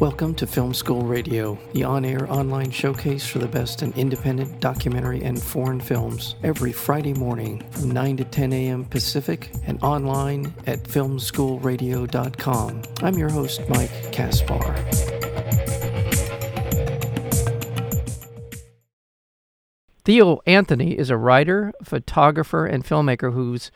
Welcome to Film School Radio, the on air online showcase for the best in independent documentary and foreign films, every Friday morning from 9 to 10 a.m. Pacific and online at filmschoolradio.com. I'm your host, Mike Kaspar. Theo Anthony is a writer, photographer, and filmmaker whose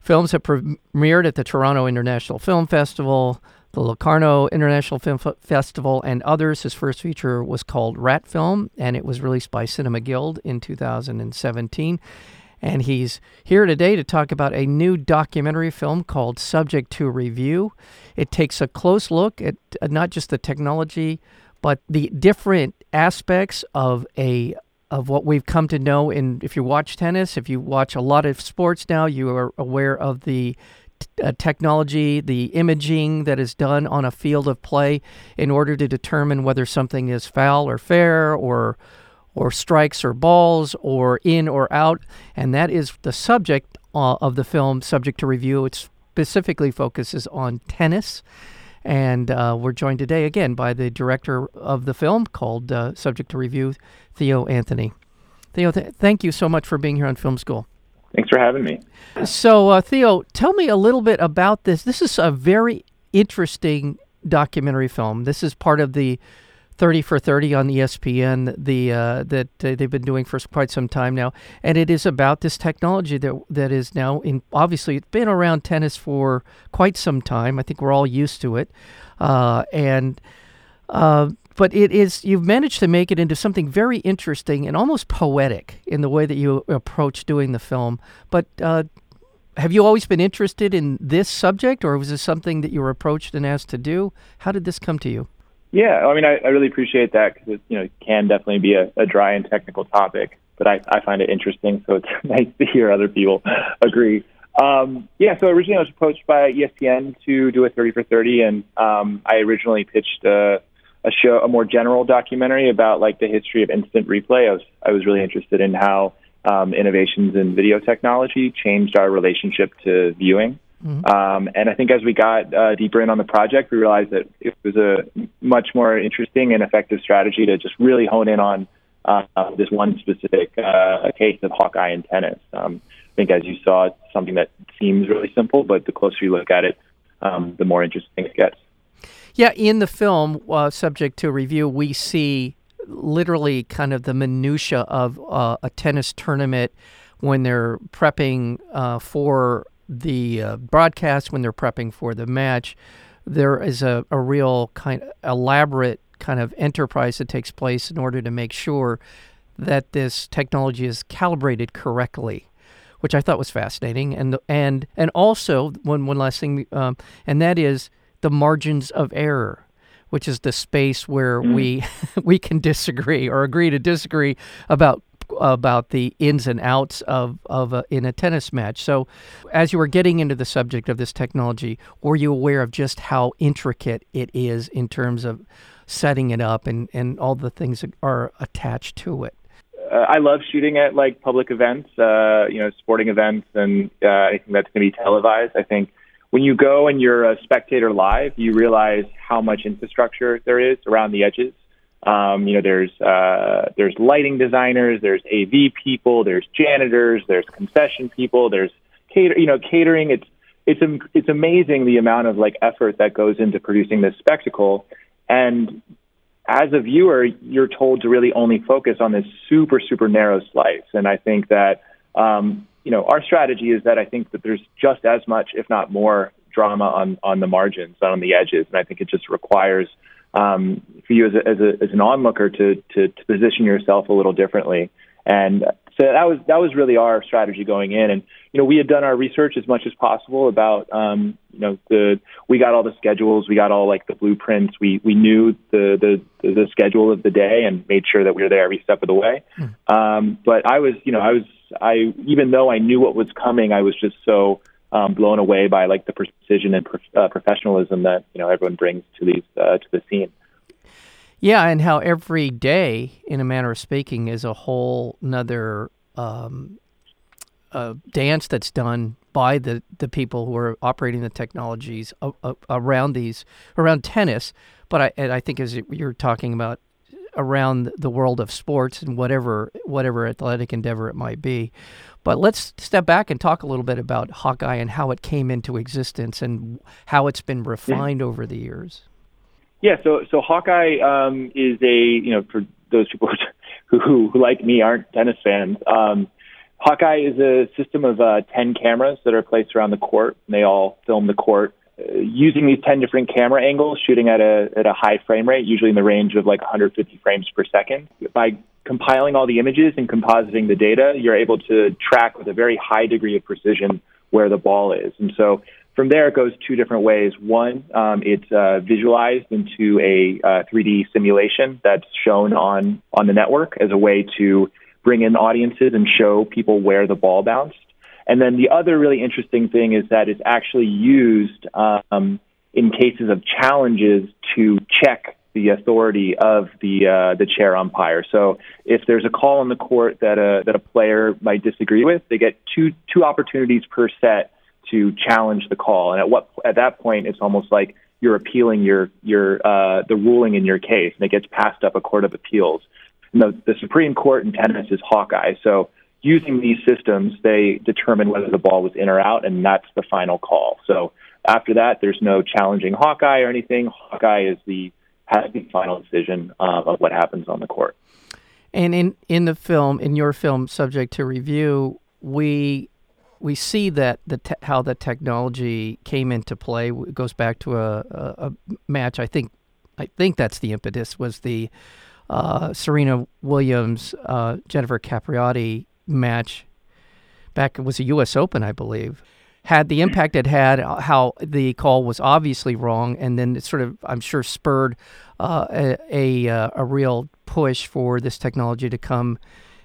films have premiered at the Toronto International Film Festival, the Locarno International Film F- Festival, and others. His first feature was called Rat Film, and it was released by Cinema Guild in 2017. And he's here today to talk about a new documentary film called Subject to Review. It takes a close look at not just the technology, but the different aspects of a of what we've come to know in if you watch tennis, if you watch a lot of sports now, you are aware of the uh, technology, the imaging that is done on a field of play in order to determine whether something is foul or fair or or strikes or balls or in or out, and that is the subject uh, of the film subject to review. It specifically focuses on tennis. And uh, we're joined today again by the director of the film called uh, Subject to Review, Theo Anthony. Theo, th- thank you so much for being here on Film School. Thanks for having me. So, uh, Theo, tell me a little bit about this. This is a very interesting documentary film. This is part of the 30 for 30 on ESPN the uh, that uh, they've been doing for quite some time now and it is about this technology that that is now in obviously it's been around tennis for quite some time I think we're all used to it uh, and uh, but it is you've managed to make it into something very interesting and almost poetic in the way that you approach doing the film. But uh, have you always been interested in this subject or was this something that you were approached and asked to do? How did this come to you? Yeah, I mean, I, I really appreciate that because it you know can definitely be a, a dry and technical topic, but I, I find it interesting, so it's nice to hear other people agree. Um, yeah, so originally I was approached by ESPN to do a 30 for 30, and um, I originally pitched a, a show, a more general documentary about like the history of instant replay. I was I was really interested in how um, innovations in video technology changed our relationship to viewing. Mm-hmm. Um, and I think as we got uh, deeper in on the project, we realized that it was a much more interesting and effective strategy to just really hone in on uh, this one specific uh, case of Hawkeye and tennis. Um, I think, as you saw, it's something that seems really simple, but the closer you look at it, um, the more interesting it gets. Yeah, in the film, uh, subject to review, we see literally kind of the minutia of uh, a tennis tournament when they're prepping uh, for the uh, broadcast when they're prepping for the match, there is a, a real kind of elaborate kind of enterprise that takes place in order to make sure that this technology is calibrated correctly, which I thought was fascinating. And and and also one one last thing, um, and that is the margins of error which is the space where mm. we we can disagree or agree to disagree about about the ins and outs of of a, in a tennis match. So, as you were getting into the subject of this technology, were you aware of just how intricate it is in terms of setting it up and and all the things that are attached to it? Uh, I love shooting at like public events, uh, you know, sporting events, and uh, anything that's going to be televised. I think when you go and you're a spectator live, you realize how much infrastructure there is around the edges. Um, you know, there's uh, there's lighting designers, there's AV people, there's janitors, there's concession people, there's cater, you know, catering. It's it's it's amazing the amount of like effort that goes into producing this spectacle, and as a viewer, you're told to really only focus on this super super narrow slice. And I think that um, you know our strategy is that I think that there's just as much, if not more, drama on on the margins, on the edges, and I think it just requires um, for you as, a, as, a, as an onlooker to, to, to position yourself a little differently. And so that was that was really our strategy going in. And you know, we had done our research as much as possible about um, you know the we got all the schedules, we got all like the blueprints, we we knew the the the schedule of the day and made sure that we were there every step of the way. Hmm. Um, but I was you know I was I even though I knew what was coming, I was just so um, blown away by like the precision and uh, professionalism that you know everyone brings to these uh, to the scene. Yeah, and how every day, in a manner of speaking, is a whole another um, uh, dance that's done by the, the people who are operating the technologies around these around tennis, but I, I think as you're talking about around the world of sports and whatever whatever athletic endeavor it might be. But let's step back and talk a little bit about Hawkeye and how it came into existence and how it's been refined yeah. over the years. Yeah, so so Hawkeye um, is a you know for those people who, who, who like me aren't tennis fans. Um, Hawkeye is a system of uh, ten cameras that are placed around the court. And they all film the court using these 10 different camera angles, shooting at a, at a high frame rate, usually in the range of like 150 frames per second. By compiling all the images and compositing the data, you're able to track with a very high degree of precision where the ball is. And so from there, it goes two different ways. One, um, it's uh, visualized into a uh, 3D simulation that's shown on, on the network as a way to bring in audiences and show people where the ball bounced. And then the other really interesting thing is that it's actually used um, in cases of challenges to check the authority of the uh, the chair umpire. So if there's a call on the court that a that a player might disagree with, they get two two opportunities per set to challenge the call. And at what at that point, it's almost like you're appealing your your uh, the ruling in your case, and it gets passed up a court of appeals. And the, the Supreme Court in tennis is Hawkeye. So using these systems, they determine whether the ball was in or out, and that's the final call. So after that, there's no challenging Hawkeye or anything. Hawkeye is the has the final decision uh, of what happens on the court. And in in the film, in your film, subject to review, we we see that the te- how the technology came into play. It goes back to a, a, a match. I think I think that's the impetus was the uh, Serena Williams uh, Jennifer Capriati match back it was a U.S. Open, I believe, had the impact it had. Uh, how the call was obviously wrong, and then it sort of, I'm sure, spurred uh, a a, uh, a real push for this technology to come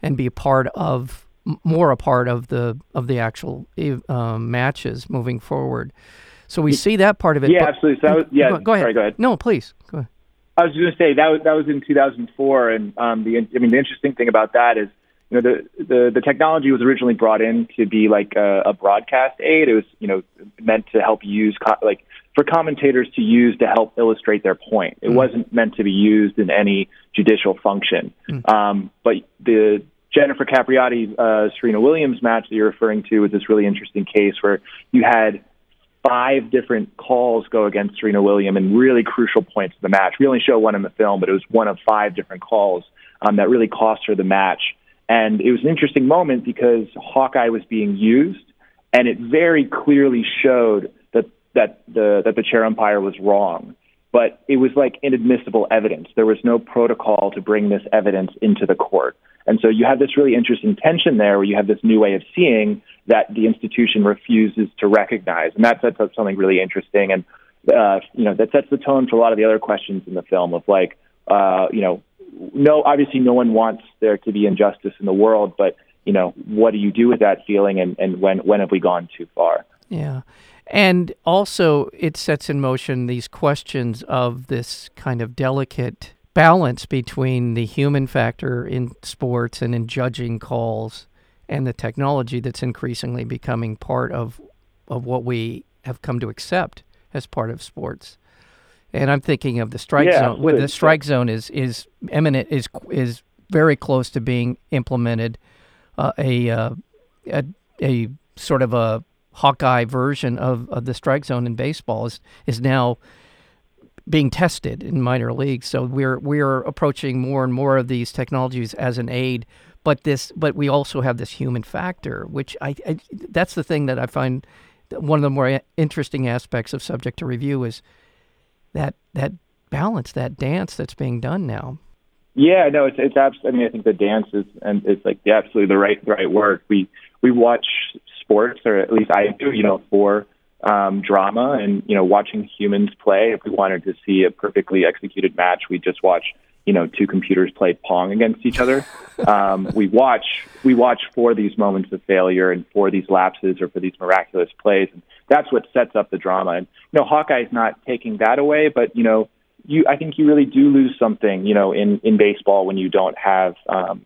and be a part of more a part of the of the actual um, matches moving forward. So we see that part of it. Yeah, but, absolutely. So was, yeah, go, go, ahead. Sorry, go ahead. No, please go ahead. I was going to say that was that was in 2004, and um, the I mean the interesting thing about that is you know, the, the, the technology was originally brought in to be like a, a broadcast aid. It was, you know, meant to help use, co- like, for commentators to use to help illustrate their point. It mm. wasn't meant to be used in any judicial function. Mm. Um, but the Jennifer Capriati, uh, Serena Williams match that you're referring to was this really interesting case where you had five different calls go against Serena Williams in really crucial points of the match. We only show one in the film, but it was one of five different calls um, that really cost her the match. And it was an interesting moment because Hawkeye was being used, and it very clearly showed that that the that the chair umpire was wrong. But it was like inadmissible evidence. There was no protocol to bring this evidence into the court. And so you have this really interesting tension there where you have this new way of seeing that the institution refuses to recognize. And that sets up something really interesting. And, uh, you know, that sets the tone for a lot of the other questions in the film of like, uh, you know, no, obviously, no one wants there to be injustice in the world, but you know, what do you do with that feeling, and, and when when have we gone too far? Yeah. And also, it sets in motion these questions of this kind of delicate balance between the human factor in sports and in judging calls and the technology that's increasingly becoming part of, of what we have come to accept as part of sports and I'm thinking of the strike yeah, zone. With the strike zone is is eminent is is very close to being implemented. Uh, a, uh, a a sort of a Hawkeye version of, of the strike zone in baseball is is now being tested in minor leagues. So we're we're approaching more and more of these technologies as an aid. But this, but we also have this human factor, which I, I that's the thing that I find one of the more interesting aspects of subject to review is that that balance, that dance that's being done now. Yeah, no, it's it's abs- I mean, I think the dance is and it's like the absolutely the right the right word. We we watch sports, or at least I do, you know, for um, drama and you know watching humans play. If we wanted to see a perfectly executed match, we just watch you know two computers play pong against each other. Um, we watch we watch for these moments of failure and for these lapses or for these miraculous plays. And that's what sets up the drama. And you know, Hawkeye's not taking that away, but you know, you I think you really do lose something, you know, in in baseball when you don't have, um,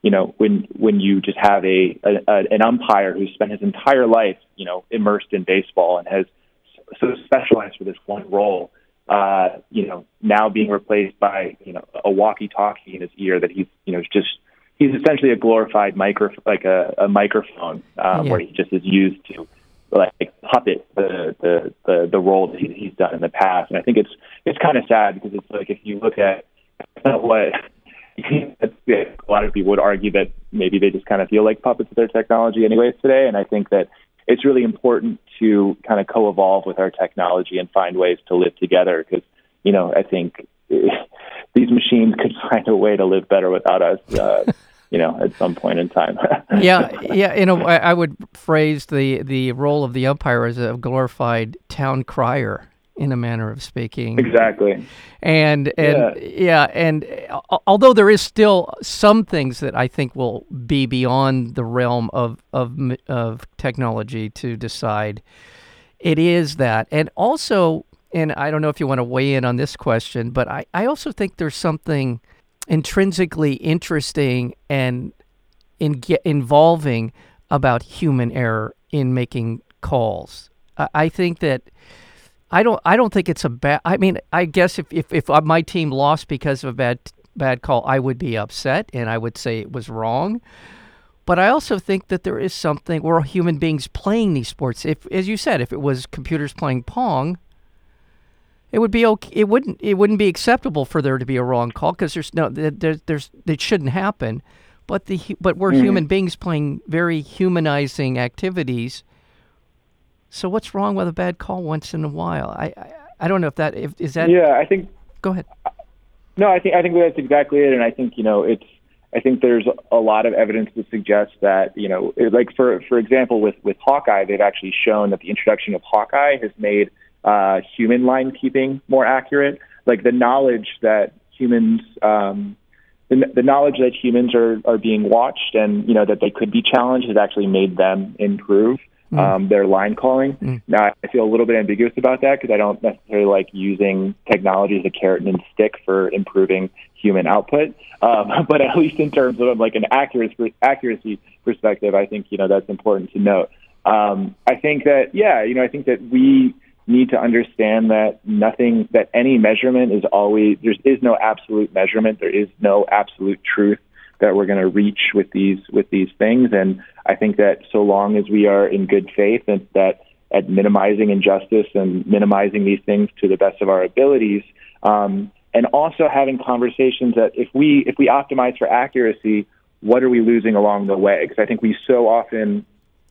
you know, when when you just have a, a, a an umpire who spent his entire life, you know, immersed in baseball and has so specialized for this one role. Uh, you know, now being replaced by you know a walkie-talkie in his ear that he's you know just he's essentially a glorified micro like a, a microphone um, Yeah. where he just is used to like puppet the the the, the role that he, he's done in the past. And I think it's it's kind of sad because it's like if you look at what a lot of people would argue that maybe they just kind of feel like puppets of their technology anyways today. And I think that it's really important to kind of co-evolve with our technology and find ways to live together because, you know, I think these machines could find a way to live better without us, uh, you know, at some point in time. yeah, yeah. You know, I, I would phrase the the role of the umpire as a glorified town crier, in a manner of speaking. exactly. And and Yeah. yeah, and uh, although there is still some things that I think will be beyond the realm of of of technology to decide, it is that, and also, and I don't know if you want to weigh in on this question, but I I also think there's something intrinsically interesting and in involving about human error in making calls. I, I think that I don't I don't think it's a bad. I mean, I guess if if if uh, my team lost because of a bad bad call, I would be upset and I would say it was wrong. But I also think that there is something we're human beings playing these sports. If, as you said, if it was computers playing pong, it would be okay. It wouldn't. It wouldn't be acceptable for there to be a wrong call because there's no. there- There's there's it shouldn't happen. But the but we're mm-hmm. human beings playing very humanizing activities. So what's wrong with a bad call once in a while? I I, I don't know if that if is that. Yeah, I think Go ahead. No, I think I think that's exactly it, and I think you know it's. I think there's a lot of evidence to suggest that you know, it- like for for example, with with Hawkeye, they've actually shown that the introduction of Hawkeye has made uh, human line keeping more accurate. Like the knowledge that humans, um, the, the knowledge that humans are are being watched, and you know that they could be challenged, has actually made them improve. Um, their line calling. Now, I feel a little bit ambiguous about that because I don't necessarily like using technology as a carrot and stick for improving human output. Um, but at least in terms of like an accuracy accuracy perspective, I think you know that's important to note. Um, I think that yeah, you know, I think that we need to understand that nothing that any measurement is always there is no absolute measurement. There is no absolute truth that we're going to reach with these with these things. And I think that so long as we are in good faith and that at minimizing injustice and minimizing these things to the best of our abilities, um, and also having conversations that if we if we optimize for accuracy, what are we losing along the way? Because I think we so often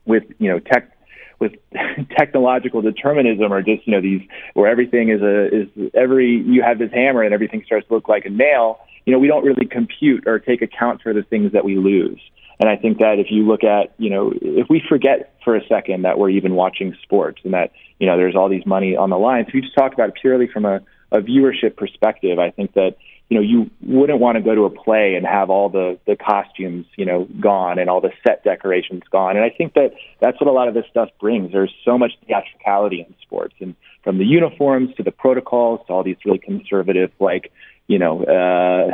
with you know tech with technological determinism or just you know these where everything is a is every you have this hammer and everything starts to look like a nail you know we don't really compute or take account for the things that we lose and i think that if you look at you know if we forget for a second that we're even watching sports and that you know there's all these money on the line so you just talk about it purely from a, a viewership perspective i think that you know, you wouldn't want to go to a play and have all the the costumes, you know, gone and all the set decorations gone. And I think that that's what a lot of this stuff brings. There's so much theatricality in sports, and from the uniforms to the protocols to all these really conservative, like you know, uh,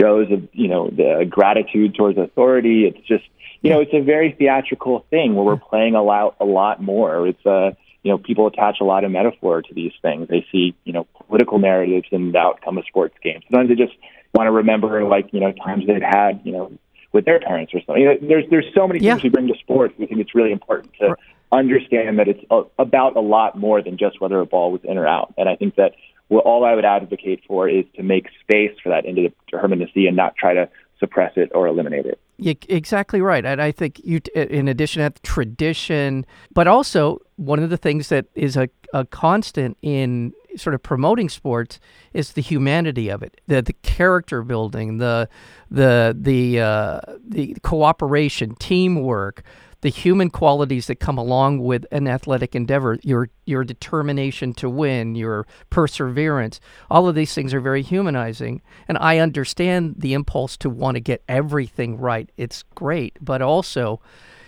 shows of you know the gratitude towards authority. It's just you know, it's a very theatrical thing where we're playing a lot a lot more. It's uh you know, people attach a lot of metaphor to these things. They see, you know, political narratives in the outcome of sports games. Sometimes they just want to remember, like, you know, times they've had, you know, with their parents or something. You know, there's there's so many Yeah. things we bring to sports. We think it's really important to understand that it's a, about a lot more than just whether a ball was in or out. And I think that what all I would advocate for is to make space for that indeterminacy and not try to suppress it or eliminate it. Yeah, exactly right. And I think you, in addition to that, tradition, but also one of the things that is a, a constant in sort of promoting sports is the humanity of it, the the character building, the the the uh, the cooperation, teamwork, the human qualities that come along with an athletic endeavor, your your determination to win, your perseverance, all of these things are very humanizing. And I understand the impulse to want to get everything right. It's great, but also,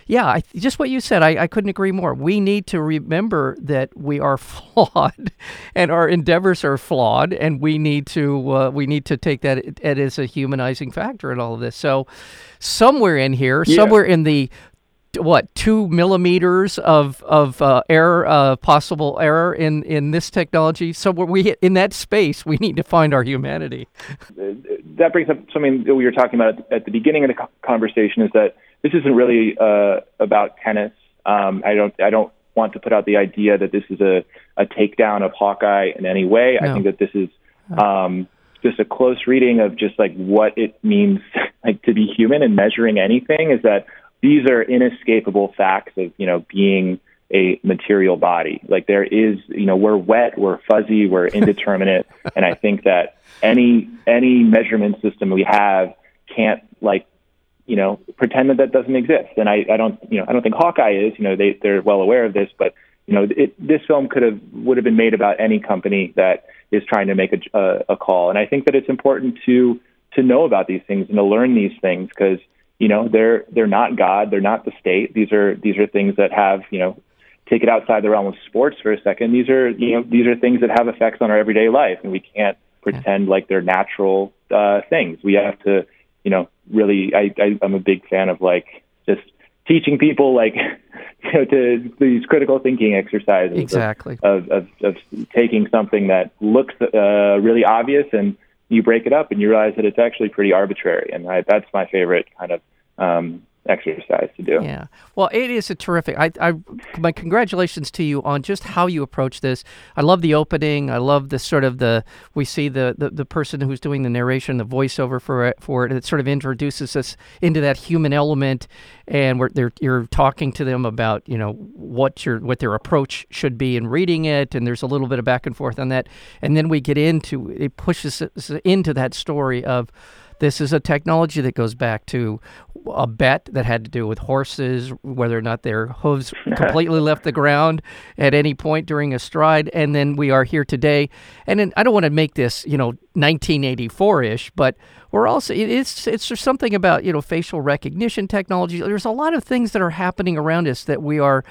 yeah, I, just what you said, I, I couldn't agree more. We need to remember that we are flawed, and our endeavors are flawed, and we need to uh, we need to take that as a humanizing factor in all of this. So, somewhere in here, Yeah. somewhere in the what two millimeters of of uh, error, uh, possible error in in this technology. So we in that space, we need to find our humanity. That brings up something that we were talking about at the beginning of the conversation. Is that this isn't really uh, about tennis. Um, I don't I don't want to put out the idea that this is a, a takedown of Hawkeye in any way. No. I think that this is um, just a close reading of just like what it means like to be human and measuring anything is that these are inescapable facts of you know being a material body. Like there is, you know, we're wet, we're fuzzy, we're indeterminate, and I think that any any measurement system we have can't like, you know, pretend that that doesn't exist. And I, I don't, you know, I don't think Hawkeye is. You know, they they're well aware of this, but you know, it, this film could have would have been made about any company that is trying to make a, a, a call. And I think that it's important to to know about these things and to learn these things because you know they're they're not God, they're not the state. These are these are things that have you know take it outside the realm of sports for a second. These are you know these are things that have effects on our everyday life, and we can't pretend like they're natural uh, things. We have to you know really. I, I I'm a big fan of like just teaching people like you know to these critical thinking exercises exactly of, of, of, of taking something that looks uh, really obvious and you break it up and you realize that it's actually pretty arbitrary. And I, that's my favorite kind of um, exercise to do. Yeah. Well, it is a terrific. I, I, my congratulations to you on just how you approach this. I love the opening. I love the sort of the we see the the, the person who's doing the narration, the voiceover for it, for it. It sort of introduces us into that human element, and where they're you're talking to them about you know what your what their approach should be in reading it, and there's a little bit of back and forth on that, and then we get into it pushes us into that story of this is a technology that goes back to a bet that had to do with horses, whether or not their hooves completely left the ground at any point during a stride. And then we are here today. And then I don't want to make this, you know, 1984-ish, but we're also it's it's just something about you know facial recognition technology. There's a lot of things that are happening around us that we are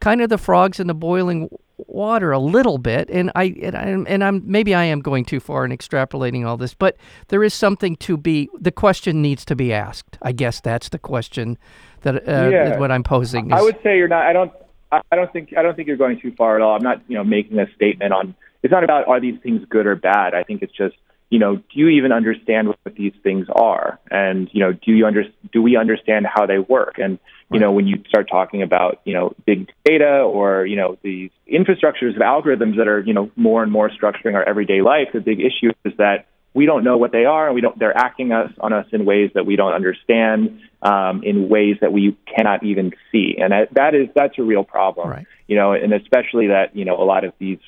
kind of the frogs in the boiling water a little bit and I and I'm, and I'm maybe I am going too far in extrapolating all this but there is something to be the question needs to be asked. I guess that's the question that uh, yeah. what I'm posing is, I would say you're not I don't I don't think I don't think you're going too far at all. I'm not you know making a statement on it's not about are these things good or bad. I think it's just you know, do you even understand what these things are? And, you know, do you under, do we understand how they work? And, you know, when you start talking about, you know, big data or, you know, these infrastructures of algorithms that are, you know, more and more structuring our everyday life, the big issue is that we don't know what they are and we don't, they're acting us on us in ways that we don't understand, um, in ways that we cannot even see. And that, that is, that's a real problem, right. you know, and especially that, you know, a lot of these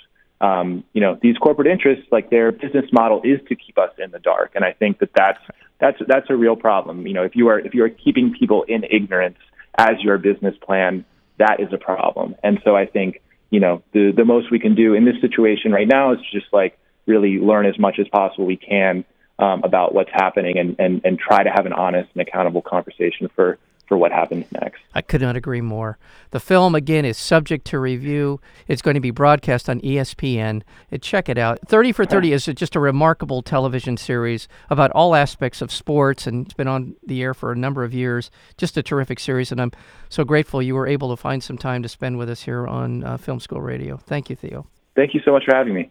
um, you know, these corporate interests, like their business model is to keep us in the dark, and I think that that's that's that's a real problem. You know, if you are if you are keeping people in ignorance as your business plan, that is a problem. And so I think you know the the most we can do in this situation right now is just like really learn as much as possible we can um, about what's happening and, and and try to have an honest and accountable conversation for for what happens next. I could not agree more. The film, again, is subject to review. It's going to be broadcast on ESPN. Check it out. 30 for 30 is just a remarkable television series about all aspects of sports, and it's been on the air for a number of years. Just a terrific series, and I'm so grateful you were able to find some time to spend with us here on uh, Film School Radio. Thank you, Theo. Thank you so much for having me.